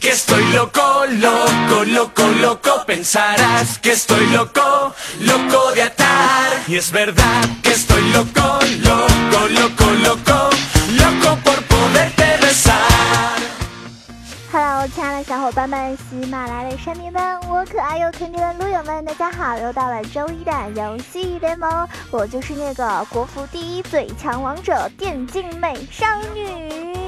que estoy loco, loco, loco, loco. Pensarás que estoy loco, loco de atar. Y es verdad que estoy loco, loco, loco, loco, loco por poderte besar. Hello，亲爱的小伙伴们，喜马拉雅的山民们，我可爱又可爱的撸友们，大家好！又到了周一的游戏联盟，我就是那个国服第一最强王者电竞美少女。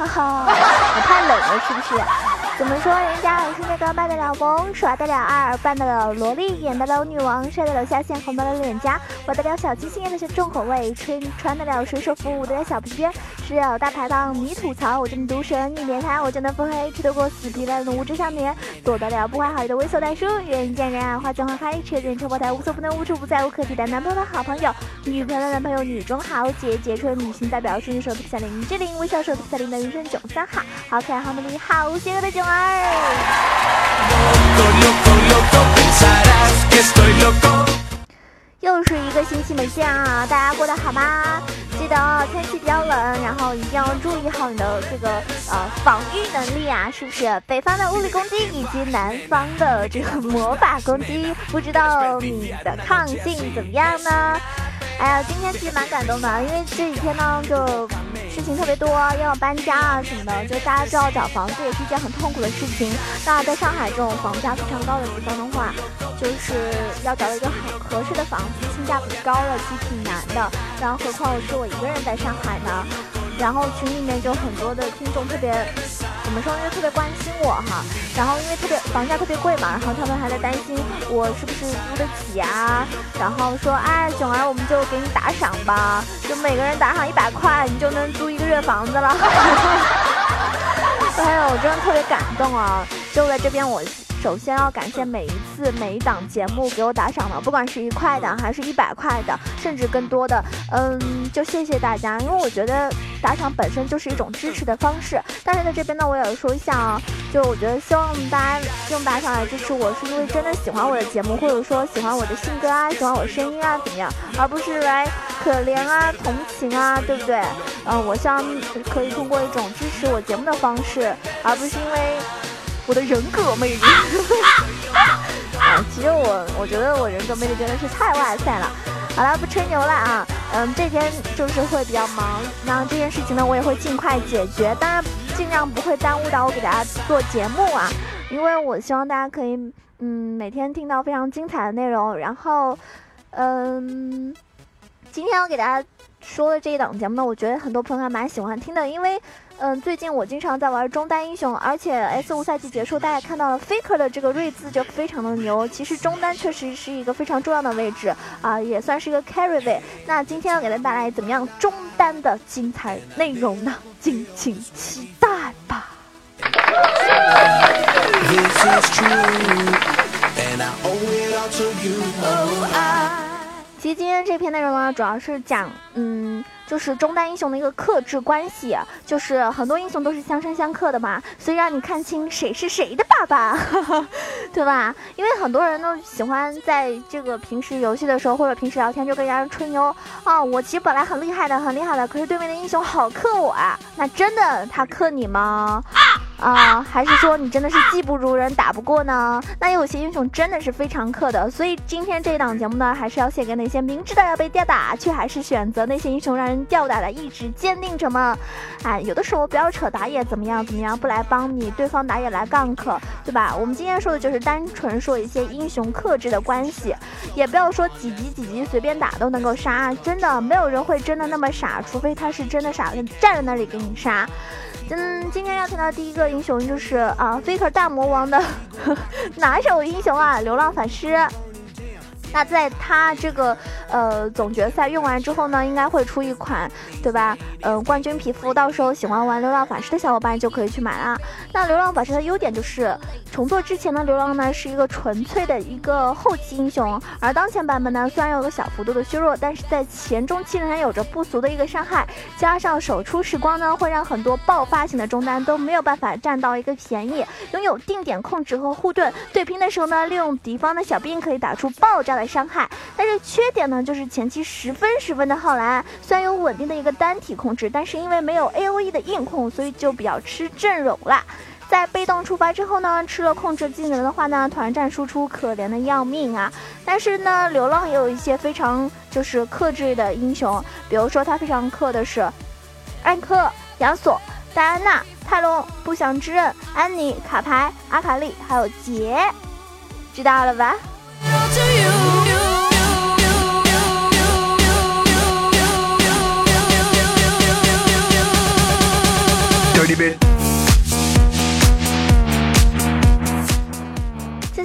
哈哈，我太冷了，是不是？怎么说？人家我是那个卖得了萌、耍得了二、扮得了萝莉、演得了女王、帅得了下线、红得了脸颊、玩得了小清新、演得是重口味、穿穿得了水手服、舞得了小皮鞭、吃了大排档、你吐槽我就能毒舌，你别看我就能腹黑，吃得过死皮赖脸的无知少年，躲得了不怀好意的猥琐大叔，人见人爱花见花开，车见车爆胎，无所不能无处不在，无可替代男朋友的好朋友，女朋友的男朋友，女中豪杰，杰出的女性代表，是手特小林志玲，微笑手特小林的人生囧三好，好可爱好美丽好邪恶的囧儿。Loco, loco, loco. Pensarás que estoy loco. 又是一个星期没见啊，大家过得好吗？记得哦，天气比较冷，然后一定要注意好你的这个呃防御能力啊，是不是？北方的物理攻击以及南方的这个魔法攻击，不知道你的抗性怎么样呢？哎呀，今天其实蛮感动的，因为这几天呢就事情特别多，又要搬家啊什么的，就大家知道找房子也是一件很痛苦的事情。那在上海这种房价非常高的地方的话，就是要找到一个很合适的房子，性价比高了其实挺难的。然后何况是我一个人在上海呢，然后群里面就很多的听众特别怎么说呢，就特别关心我哈。然后因为特别房价特别贵嘛，然后他们还在担心我是不是租得起啊。然后说，哎，囧儿，我们就给你打赏吧，就每个人打赏一百块，你就能租一个月房子了。哎呦，我真的特别感动啊！就在这边，我首先要感谢每一次每一档节目给我打赏的，不管是一块的还是一百块的，甚至更多的，嗯，就谢谢大家，因为我觉得打赏本身就是一种支持的方式。但是在这边呢，我也要说一下啊，就我觉得希望大家用打赏来支持我，是因为真的喜欢我的节目，或者说喜欢我的性格啊，喜欢我声音啊，怎么样，而不是来可怜啊、同情啊，对不对？嗯，我希望可以通过一种支持我节目的方式，而不是因为我的人格魅力。啊，其实我我觉得我人格魅力真的是太哇塞了。好了，不吹牛了啊，嗯，这天就是会比较忙，那这件事情呢，我也会尽快解决，当然尽量不会耽误到我给大家做节目啊，因为我希望大家可以嗯每天听到非常精彩的内容，然后嗯，今天要给大家说的这一档节目呢，我觉得很多朋友还蛮喜欢听的，因为。嗯，最近我经常在玩中单英雄，而且 S 五赛季结束，大家看到了 Faker 的这个睿字就非常的牛。其实中单确实是一个非常重要的位置啊，也算是一个 carry 位。那今天要给大家带来怎么样中单的精彩内容呢？敬请期待吧。Oh, 其实今天这篇内容呢，主要是讲，嗯，就是中单英雄的一个克制关系，就是很多英雄都是相生相克的嘛，所以让你看清谁是谁的爸爸，对吧？因为很多人都喜欢在这个平时游戏的时候或者平时聊天就跟人家吹牛啊，我其实本来很厉害的，很厉害的，可是对面的英雄好克我啊，那真的他克你吗？啊还是说你真的是技不如人，打不过呢？那有些英雄真的是非常克的，所以今天这一档节目呢，还是要献给那些明知道要被吊打，却还是选择那些英雄让人吊打的意志坚定者们。哎，有的时候不要扯打野怎么样怎么样，不来帮你，对方打野来杠克，对吧？我们今天说的就是单纯说一些英雄克制的关系，也不要说几级几级随便打都能够杀，真的没有人会真的那么傻，除非他是真的傻，站在那里给你杀。嗯，今天要看到第一个英雄就是啊，Faker 大魔王的 哪首英雄啊？流浪法师。那在他这个呃总决赛用完之后呢，应该会出一款，对吧？嗯、冠军皮肤，到时候喜欢玩流浪法师的小伙伴就可以去买啦。那流浪法师的优点就是重做之前的流浪呢是一个纯粹的一个后期英雄，而当前版本呢虽然有个小幅度的削弱，但是在前中期仍然有着不俗的一个伤害，加上手出时光呢，会让很多爆发型的中单都没有办法占到一个便宜，拥有定点控制和护盾，对拼的时候呢，利用敌方的小兵可以打出爆炸的伤害。但是缺点呢，就是前期十分十分的耗蓝，虽然有稳定的一个单体控制，但是因为没有 A O E 的硬控，所以就比较吃阵容啦。在被动触发之后呢，吃了控制技能的话呢，团战输出可怜的要命啊。但是呢，流浪也有一些非常就是克制的英雄，比如说他非常克的是艾克、亚索、戴安娜、泰隆、不祥之刃、安妮、卡牌、阿卡丽，还有杰，知道了吧？接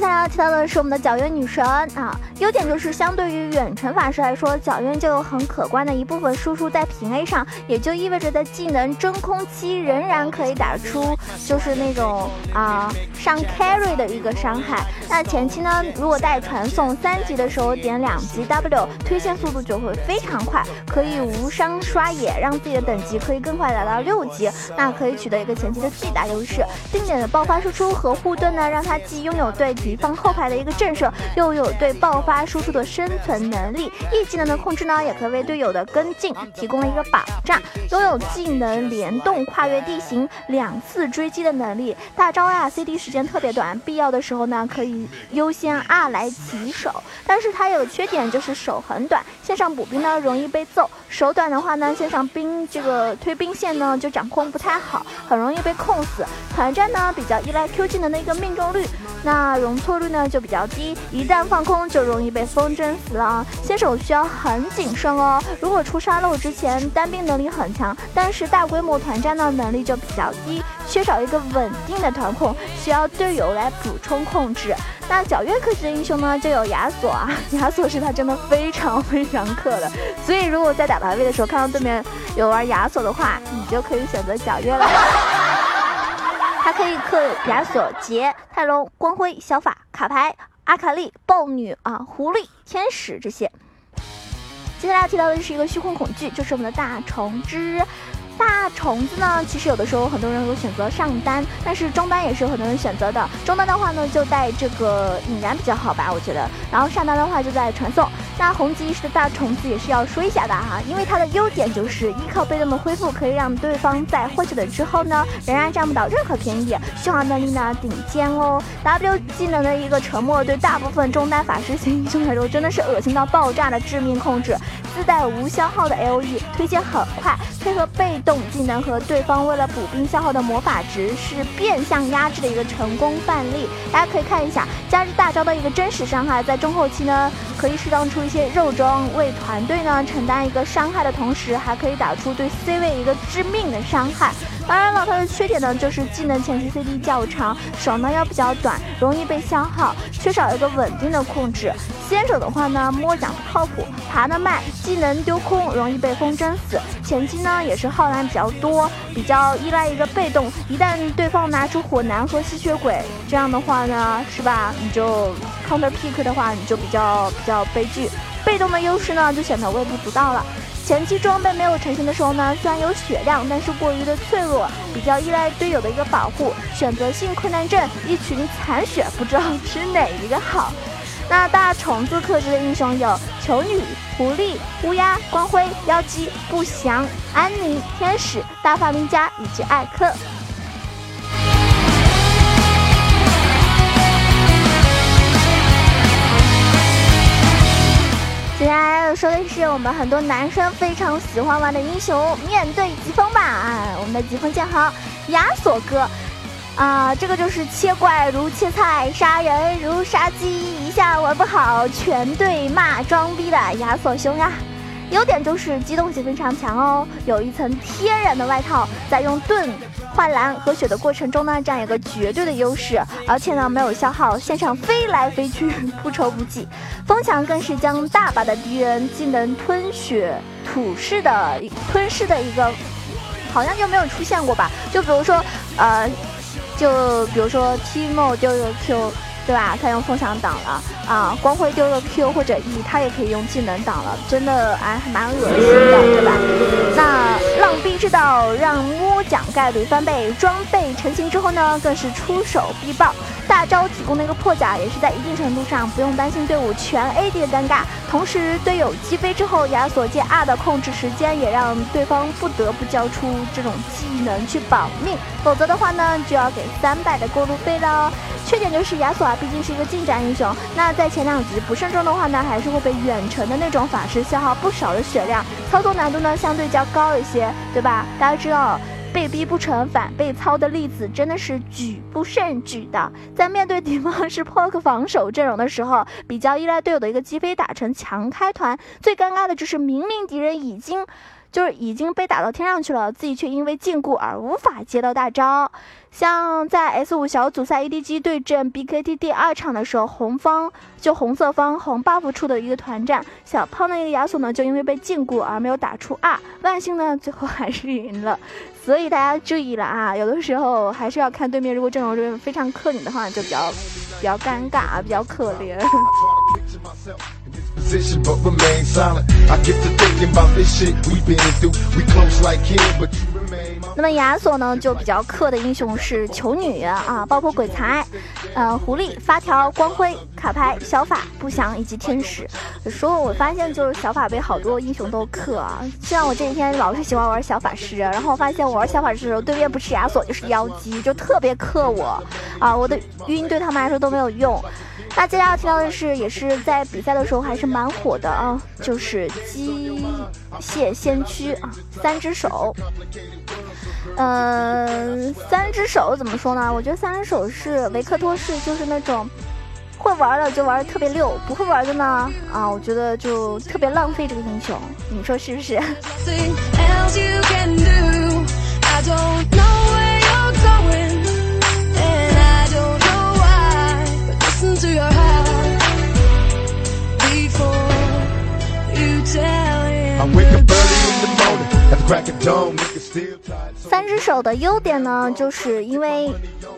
下来要提到的是我们的皎月女神啊，优点就是相对于远程法师来说，皎月就有很可观的一部分输出在平 A 上，也就意味着在技能真空期仍然可以打出就是那种啊上 carry 的一个伤害。那前期呢，如果带传送三级的时候点两级 W，推线速度就会非常快，可以无伤刷野，让自己的等级可以更快达到六级，那可以取得一个前期的巨大优势。定点的爆发输出和护盾呢，让他既拥有对敌方后排的一个震慑，又有对爆发输出的生存能力。E 技能的控制呢，也可以为队友的跟进提供了一个保障。拥有技能联动、跨越地形、两次追击的能力。大招呀，CD 时间特别短，必要的时候呢，可以优先 R 来起手。但是它有缺点，就是手很短，线上补兵呢容易被揍。手短的话呢，线上兵这个推兵线呢就掌控不太好，很容易被控死。团战呢比较依赖 Q 技能的一个命中率，那容错率呢就比较低，一旦放空就容易被风筝死了。新手需要很谨慎哦。如果出沙漏之前单兵能力很强，但是大规模团战的能力就比较低，缺少一个稳定的团控，需要队友来补充控制。那皎月克制的英雄呢，就有亚索啊，亚索是他真的非常非常克的，所以如果在打排位的时候看到对面有玩亚索的话，你就可以选择皎月了。它可以克亚索、杰、泰隆、光辉、小法、卡牌、阿卡丽、豹女啊、狐狸、天使这些。接下来要提到的是一个虚空恐惧，就是我们的大虫之。大虫子呢，其实有的时候很多人会选择上单，但是中单也是有很多人选择的。中单的话呢，就带这个引燃比较好吧，我觉得。然后上单的话就在传送。那红极一时的大虫子也是要说一下的哈，因为它的优点就是依靠被动的恢复，可以让对方在获取了之后呢，仍然占不到任何便宜。续航能力呢顶尖哦。W 技能的一个沉默，对大部分中单法师型英雄来说真的是恶心到爆炸的致命控制。自带无消耗的 LE，推荐很快，配合被动技能和对方为了补兵消耗的魔法值，是变相压制的一个成功范例。大家可以看一下加之大招的一个真实伤害，在中后期呢，可以适当出一些肉装，为团队呢承担一个伤害的同时，还可以打出对 C 位一个致命的伤害。当然了，它的缺点呢就是技能前期 CD 较长，手呢要比较短，容易被消耗，缺少一个稳定的控制。先手的话呢，摸奖不靠谱，爬得慢，技能丢空，容易被风筝死。前期呢也是耗蓝比较多，比较依赖一个被动，一旦对方拿出火男和吸血鬼，这样的话呢，是吧？你就 counter pick 的话，你就比较比较悲剧。被动的优势呢就显得微不足道了。前期装备没有成型的时候呢，虽然有血量，但是过于的脆弱，比较依赖队友的一个保护。选择性困难症，一群残血，不知道吃哪一个好。那大虫子克制的英雄有球女、狐狸、乌鸦、光辉、妖姬、不祥、安妮、天使、大发明家以及艾克。接下来要说的是我们很多男生非常喜欢玩的英雄，面对疾风吧！啊我们的疾风剑豪亚索哥，啊，这个就是切怪如切菜，杀人如杀鸡，一下玩不好全队骂装逼的亚索兄呀！优点就是机动性非常强哦，有一层天然的外套，在用盾。换蓝和血的过程中呢，占有个绝对的优势，而且呢没有消耗，线上飞来飞去不愁不忌。风墙更是将大把的敌人技能吞血吐噬的吞噬的一个，好像就没有出现过吧？就比如说，呃，就比如说 Timo 丢个 Q。对吧？他用风墙挡了啊，光辉丢了 Q 或者 E，他也可以用技能挡了，真的哎，还蛮恶心的，对吧？那浪逼之道让摸奖概率翻倍，装备成型之后呢，更是出手必爆。大招提供的一个破甲，也是在一定程度上不用担心队伍全 AD 的尴尬。同时，队友击飞之后，亚索借 R 的控制时间，也让对方不得不交出这种技能去保命，否则的话呢，就要给三百的过路费了。缺点就是亚索啊，毕竟是一个近战英雄，那在前两局不慎中的话呢，还是会被远程的那种法师消耗不少的血量，操作难度呢相对较高一些，对吧？大家知道。被逼不成反被操的例子真的是举不胜举的。在面对敌方 是 poke 防守阵容的时候，比较依赖队友的一个击飞打成强开团。最尴尬的就是明明敌人已经。就是已经被打到天上去了，自己却因为禁锢而无法接到大招。像在 S 五小组赛 EDG 对阵 BKT 第二场的时候，红方就红色方红 buff 出的一个团战，小胖的一个亚索呢，就因为被禁锢而没有打出二，万幸呢，最后还是赢了。所以大家注意了啊，有的时候还是要看对面，如果阵容是非常克你的话，就比较比较尴尬啊，比较可怜。那么亚索呢，就比较克的英雄是球女啊，包括鬼才、呃狐狸、发条、光辉、卡牌、小法、不祥以及天使。说我发现就是小法被好多英雄都克啊，虽然我这几天老是喜欢玩小法师，然后我发现我玩小法师的时候，对面不是亚索就是妖姬，就特别克我啊，我的晕对他们来说都没有用。那接下来要提到的是，也是在比赛的时候还是蛮火的啊，就是机械先驱啊，三只手。嗯，三只手怎么说呢？我觉得三只手是维克托是就是那种会玩的就玩的特别溜，不会玩的呢啊，我觉得就特别浪费这个英雄，你说是不是？listen to your heart before you tell him. I wake up early in the morning at the crack of dawn. 三只手的优点呢，就是因为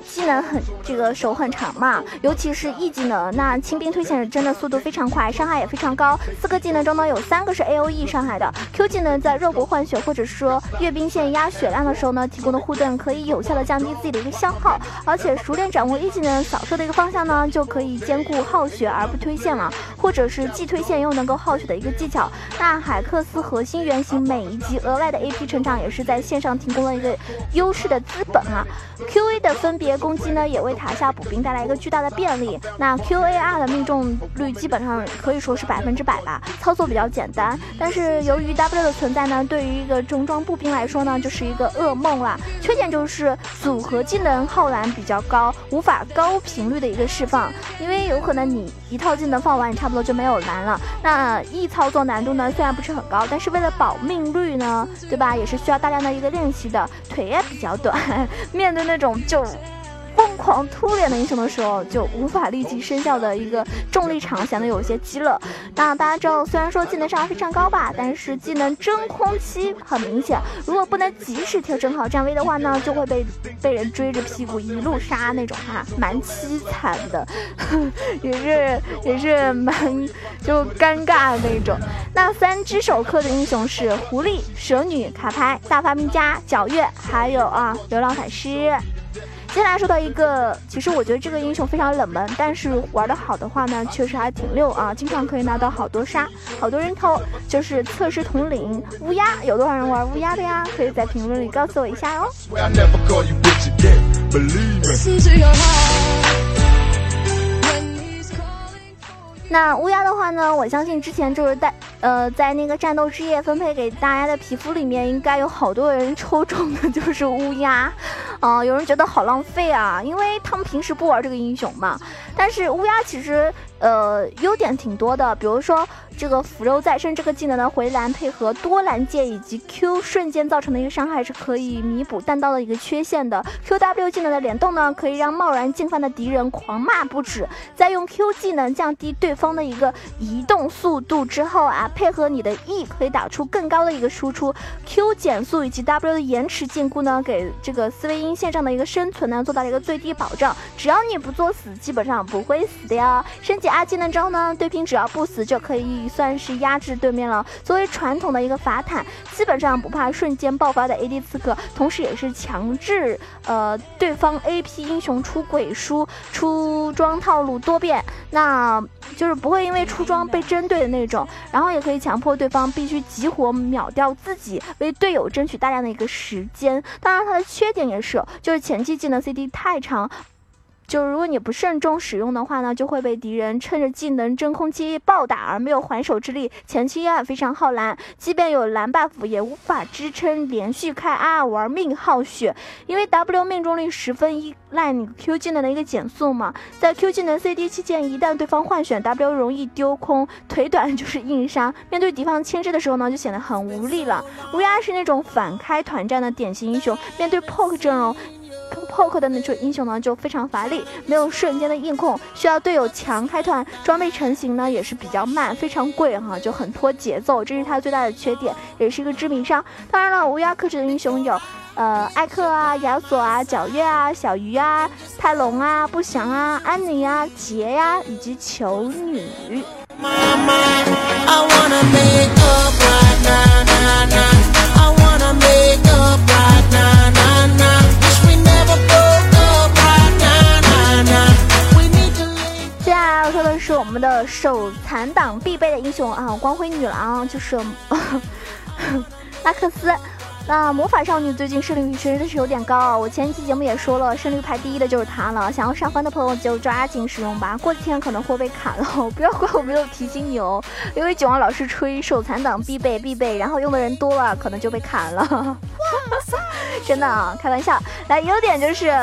技能很这个手很长嘛，尤其是 E 技能，那清兵推线真的速度非常快，伤害也非常高。四个技能中呢，有三个是 A O E 伤害的。Q 技能在肉搏换血或者说阅兵线压血量的时候呢，提供的护盾可以有效的降低自己的一个消耗，而且熟练掌握 E 技能扫射的一个方向呢，就可以兼顾耗血而不推线了，或者是既推线又能够耗血的一个技巧。那海克斯核心原型每一级额外的 A P 成长也是在线上提供了一个优势的资本啊。Q A 的分别攻击呢，也为塔下补兵带来一个巨大的便利。那 Q A R 的命中率基本上可以说是百分之百吧，操作比较简单。但是由于 W 的存在呢，对于一个重装步兵来说呢，就是一个噩梦啦。缺点就是组合技能耗蓝比较高，无法高频率的一个释放，因为有可能你一套技能放完，你差不多就没有蓝了。那 E 操作难度呢，虽然不是很高，但是为了保命率呢，对吧，也是需要大量的一个练习的。腿也比较短，面对那种就。疯狂突脸的英雄的时候，就无法立即生效的一个重力场显得有些鸡肋。那大家知道，虽然说技能伤害非常高吧，但是技能真空期很明显，如果不能及时调整好站位的话呢，就会被被人追着屁股一路杀那种哈，蛮凄惨的，也是也是蛮就尴尬的那种。那三只手克的英雄是狐狸、蛇女、卡牌、大发明家、皎月，还有啊流浪法师。接下来说到一个，其实我觉得这个英雄非常冷门，但是玩的好的话呢，确实还挺溜啊，经常可以拿到好多杀，好多人头。就是测试统领乌鸦，有多少人玩乌鸦的呀？可以在评论里告诉我一下哦。那乌鸦的话呢，我相信之前就是在呃在那个战斗之夜分配给大家的皮肤里面，应该有好多人抽中的就是乌鸦，啊，有人觉得好浪费啊，因为他们平时不玩这个英雄嘛。但是乌鸦其实呃优点挺多的，比如说。这个腐肉再生这个技能的回蓝配合多蓝剑以及 Q 瞬间造成的一个伤害是可以弥补弹道的一个缺陷的。QW 技能的联动呢，可以让贸然进犯的敌人狂骂不止。再用 Q 技能降低对方的一个移动速度之后啊，配合你的 E 可以打出更高的一个输出。Q 减速以及 W 的延迟禁锢呢，给这个斯维因线上的一个生存呢做到了一个最低保障。只要你不作死，基本上不会死的呀。升级 R 技能之后呢，对拼只要不死就可以算是压制对面了。作为传统的一个法坦，基本上不怕瞬间爆发的 AD 刺客，同时也是强制呃对方 AP 英雄出鬼书、出装套路多变，那就是不会因为出装被针对的那种。然后也可以强迫对方必须集火秒掉自己，为队友争取大量的一个时间。当然，它的缺点也是，就是前期技能 CD 太长。就如果你不慎重使用的话呢，就会被敌人趁着技能真空期暴打而没有还手之力，前期啊非常耗蓝，即便有蓝 buff 也无法支撑连续开 R 玩命耗血，因为 W 命中率十分依赖你 Q 技能的一个减速嘛，在 Q 技能 CD 期间，一旦对方换选 W 容易丢空，腿短 就是硬伤，面对敌方牵制的时候呢，就显得很无力了。乌鸦是那种反开团战的典型英雄，面对 Poke 阵容。后克的那种英雄呢，就非常乏力，没有瞬间的硬控，需要队友强开团，装备成型呢也是比较慢，非常贵哈，就很拖节奏，这是他最大的缺点，也是一个致命伤。当然了，乌鸦克制的英雄有，呃，艾克啊、亚索啊、皎月啊、小鱼啊、泰隆啊、不祥啊、安妮啊、杰呀，以及球女。们的手残党必备的英雄啊，光辉女郎就是拉克斯。那魔法少女最近胜率真的是有点高，我前期节目也说了，胜率排第一的就是她了。想要上分的朋友就抓紧使用吧，过几天可能会被砍了，不要怪我没有提醒你哦。因为九王老是吹手残党必备必备，然后用的人多了，可能就被砍了。真的啊，开玩笑。来，优点就是。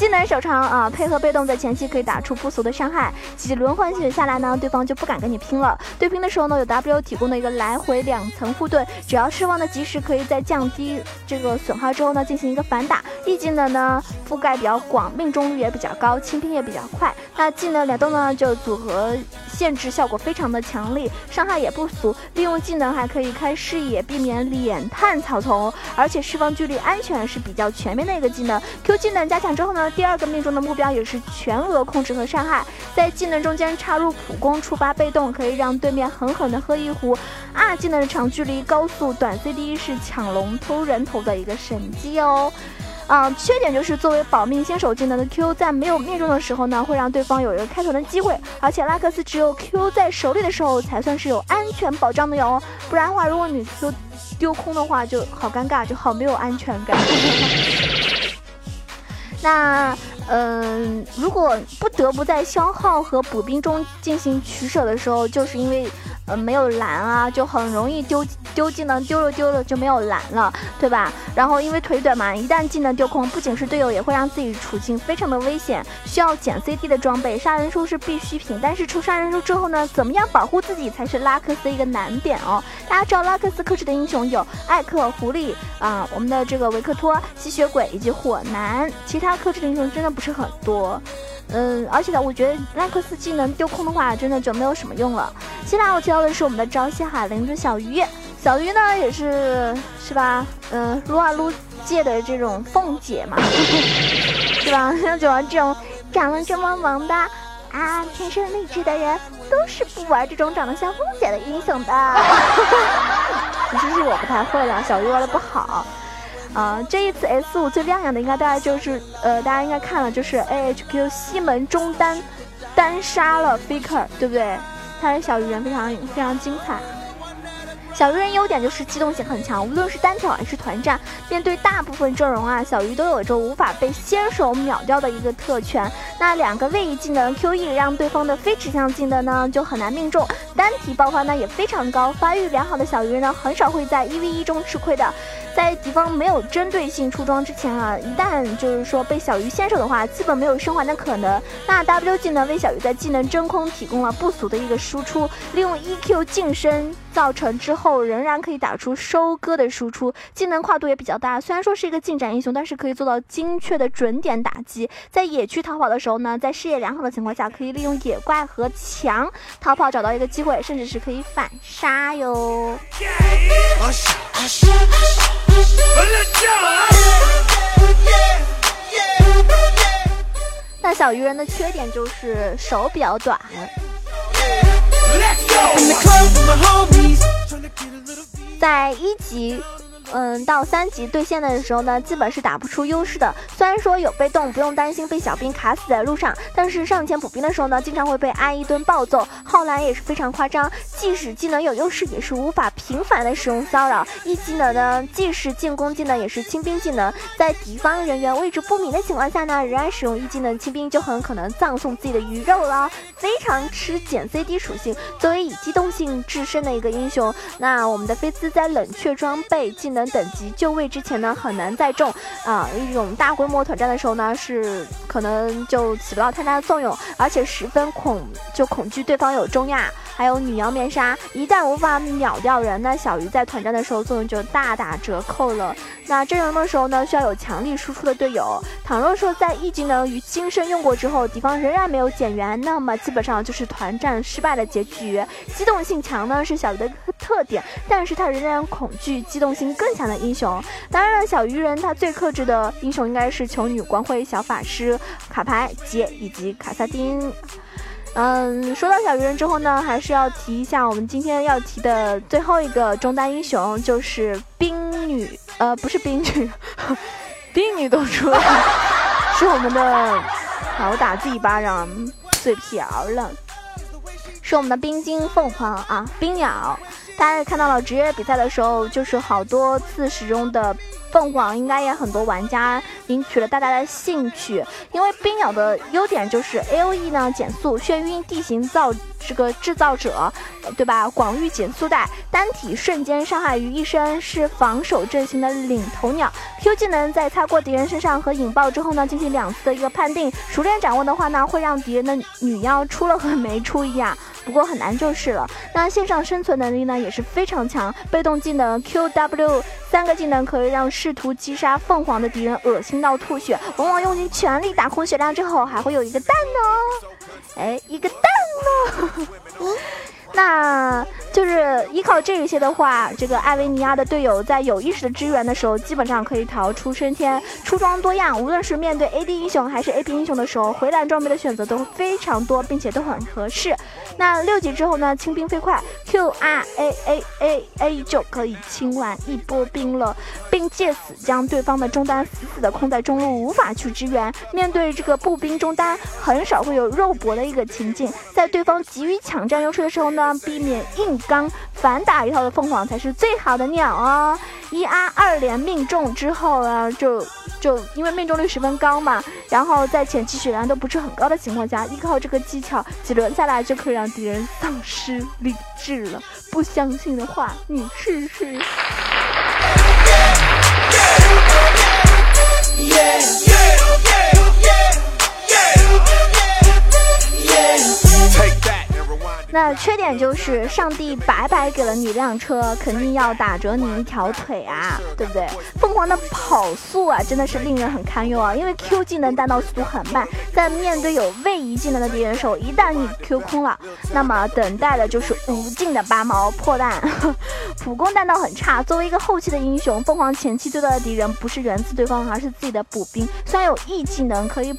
技能手长啊，配合被动在前期可以打出不俗的伤害，几轮换血下来呢，对方就不敢跟你拼了。对拼的时候呢，有 W 提供的一个来回两层护盾，只要释放的及时，可以在降低这个损耗之后呢，进行一个反打。E 技能呢覆盖比较广，命中率也比较高，清兵也比较快。那技能联动呢就组合限制效果非常的强力，伤害也不俗。利用技能还可以开视野，避免脸探草丛，而且释放距离安全是比较全面的一个技能。Q 技能加强之后呢？第二个命中的目标也是全额控制和伤害，在技能中间插入普攻触发被动，可以让对面狠狠的喝一壶。二技能的长距离高速短 CD 是抢龙偷人头的一个神技哦。啊，缺点就是作为保命先手技能的 Q，在没有命中的时候呢，会让对方有一个开团的机会。而且拉克斯只有 Q 在手里的时候才算是有安全保障的哟，不然的话，如果你 Q 丢空的话，就好尴尬，就好没有安全感。那，嗯，如果不得不在消耗和补兵中进行取舍的时候，就是因为。呃，没有蓝啊，就很容易丢丢技能，丢了丢了就没有蓝了，对吧？然后因为腿短嘛，一旦技能丢空，不仅是队友，也会让自己处境非常的危险，需要减 CD 的装备，杀人书是必需品。但是出杀人书之后呢，怎么样保护自己才是拉克斯的一个难点哦。大家知道拉克斯克制的英雄有艾克、狐狸啊，我们的这个维克托、吸血鬼以及火男，其他克制的英雄真的不是很多。嗯，而且呢，我觉得拉克斯技能丢空的话，真的就没有什么用了。接下来我提到的是我们的朝夕海灵珠小鱼，小鱼呢也是是吧？嗯，撸啊撸界的这种凤姐嘛，是吧？像九王这种长得这么萌的啊，天生丽质的人，都是不玩这种长得像凤姐的英雄的。其实是我不太会了，小鱼玩的不好。啊，这一次 S 五最亮眼的应该大概就是呃，大家应该看了，就是 AHQ 西门中单单杀了 Faker，对不对？他的小鱼人非常非常精彩。小鱼人优点就是机动性很强，无论是单挑还是团战，面对大部分阵容啊，小鱼都有着无法被先手秒掉的一个特权。那两个位移技能 QE 让对方的非指向技能呢就很难命中，单体爆发呢也非常高。发育良好的小鱼人呢，很少会在一 v 一中吃亏的。在敌方没有针对性出装之前啊，一旦就是说被小鱼先手的话，基本没有生还的可能。那 W 技能为小鱼在技能真空提供了不俗的一个输出，利用 EQ 近身造成之后，仍然可以打出收割的输出，技能跨度也比较大。虽然说是一个近战英雄，但是可以做到精确的准点打击。在野区逃跑的时候呢，在视野良好的情况下，可以利用野怪和墙逃跑找到一个机会，甚至是可以反杀哟。那小鱼人的缺点就是手比较短。在一级。嗯，到三级对线的时候呢，基本是打不出优势的。虽然说有被动，不用担心被小兵卡死在路上，但是上前补兵的时候呢，经常会被挨一顿暴揍。浩蓝也是非常夸张，即使技能有优势，也是无法频繁的使用骚扰。一技能呢，既是进攻技能，也是清兵技能，在敌方人员位置不明的情况下呢，仍然使用一技能清兵，就很可能葬送自己的鱼肉了。非常吃减 CD 属性，作为以机动性制胜的一个英雄，那我们的菲兹在冷却装备技能。等级就位之前呢，很难再中啊！一种大规模团战的时候呢，是可能就起不到太大的作用，而且十分恐就恐惧对方有中亚，还有女妖面纱，一旦无法秒掉人，那小鱼在团战的时候作用就大打折扣了。那阵容的时候呢，需要有强力输出的队友。倘若说在 E 技能与金身用过之后，敌方仍然没有减员，那么基本上就是团战失败的结局。机动性强呢是小鱼的特点，但是他仍然恐惧机动性。更强的英雄，当然了，小鱼人他最克制的英雄应该是求女光辉小法师卡牌杰以及卡萨丁。嗯，说到小鱼人之后呢，还是要提一下我们今天要提的最后一个中单英雄，就是冰女，呃，不是冰女，冰女都出来了，是我们的，好打自己巴掌，嘴瓢了，是我们的冰晶凤凰啊，冰鸟。大家也看到了，职业比赛的时候，就是好多次使用的凤凰，应该也很多玩家引起了大家的兴趣。因为冰鸟的优点就是 A O E 呢减速，眩晕地形造这个制造者，对吧？广域减速带，单体瞬间伤害于一身，是防守阵型的领头鸟。Q 技能在擦过敌人身上和引爆之后呢，进行两次的一个判定，熟练掌握的话呢，会让敌人的女妖出了和没出一样。不过很难就是了。那线上生存能力呢也是非常强，被动技能 Q W 三个技能可以让试图击杀凤凰的敌人恶心到吐血，往往用尽全力打空血量之后还会有一个蛋呢，哎，一个蛋呢。那就是依靠这一些的话，这个艾维尼亚的队友在有意识的支援的时候，基本上可以逃出升天。出装多样，无论是面对 AD 英雄还是 AP 英雄的时候，回蓝装备的选择都非常多，并且都很合适。那六级之后呢，清兵飞快，Q R A A A A 就可以清完一波兵了，并借此将对方的中单死死的控在中路，无法去支援。面对这个步兵中单，很少会有肉搏的一个情境，在对方急于抢占优势的时候呢。避免硬刚反打一套的凤凰才是最好的鸟哦！一 R 二连命中之后呢，就就因为命中率十分高嘛，然后在前期血量都不是很高的情况下，依靠这个技巧几轮下来就可以让敌人丧失理智了。不相信的话，你试试。那缺点就是上帝白白给了你辆车，肯定要打折你一条腿啊，对不对？凤凰的跑速啊，真的是令人很堪忧啊，因为 Q 技能弹道速度很慢，在面对有位移技能的敌人时候，一旦你 Q 空了，那么等待的就是无尽的八毛破弹。普攻弹道很差，作为一个后期的英雄，凤凰前期对到的敌人不是源自对方，而是自己的补兵。虽然有 E 技能可以。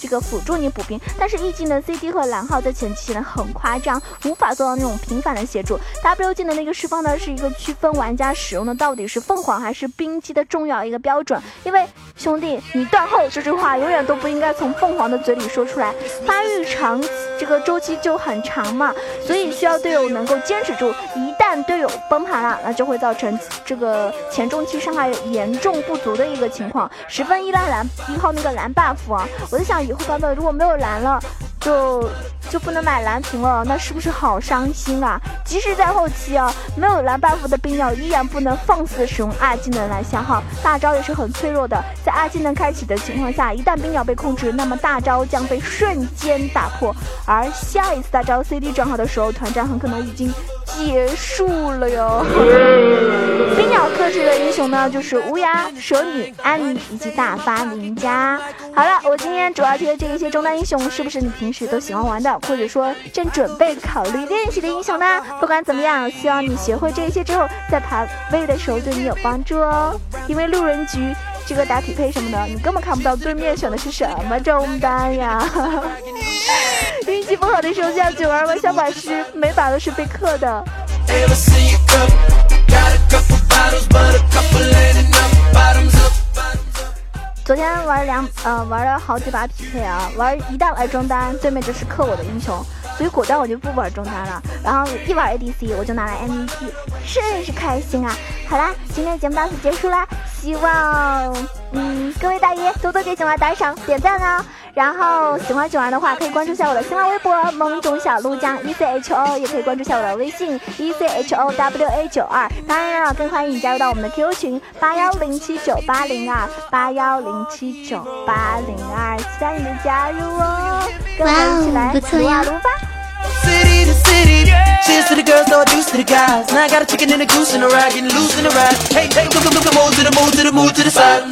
这个辅助你补兵，但是 E 技能 CD 和蓝耗在前期呢很夸张，无法做到那种频繁的协助。W 技能的一个释放呢，是一个区分玩家使用的到底是凤凰还是冰姬的重要一个标准。因为兄弟，你断后这句话永远都不应该从凤凰的嘴里说出来，发育长这个周期就很长嘛，所以需要队友能够坚持住。一旦队友崩盘了，那就会造成这个前中期伤害严重不足的一个情况，十分依赖蓝依靠那个蓝 buff 啊！我在想以后版本如果没有蓝了，就就不能买蓝瓶了，那是不是好伤心啊？即使在后期啊，没有蓝 buff 的冰鸟依然不能放肆使用二技能来消耗，大招也是很脆弱的。在二技能开启的情况下，一旦冰鸟被控制，那么大招将被瞬间打破，而下一次大招 CD 转好的时候，团战很可能已经。结束了哟。冰鸟克制的英雄呢，就是乌鸦、蛇女、安妮以及大发林家。好了，我今天主要提的这一些中单英雄，是不是你平时都喜欢玩的，或者说正准备考虑练习的英雄呢？不管怎么样，希望你学会这一些之后，在排位的时候对你有帮助哦。因为路人局这个打匹配什么的，你根本看不到对面选的是什么中单呀。运气不好的时候叫九儿玩小法师，每把都是被克的。昨天玩两呃玩了好几把匹配啊，玩一旦玩中单，对面就是克我的英雄，所以果断我就不玩中单了。然后一玩 ADC 我就拿来 MVP，甚是开心啊！好啦，今天的节目到此结束啦，希望嗯各位大爷多多给小娃打赏点赞啊！然后喜欢囧儿的话，可以关注一下我的新浪微博萌种小鹿酱 E C H O，也可以关注一下我的微信 E C H O W A 九二。当然了，更欢迎你加入到我们的 QQ 群八幺零七九八零二八幺零七九八零二，期待你的加入哦！跟我们一起来撸啊撸吧！City to city, cheers to the girls, no deuce to the guys. Now I got a chicken and a goose and a ride, getting loose in the ride. Hey, hey, come, come, come, come, move to the move to the move to the side.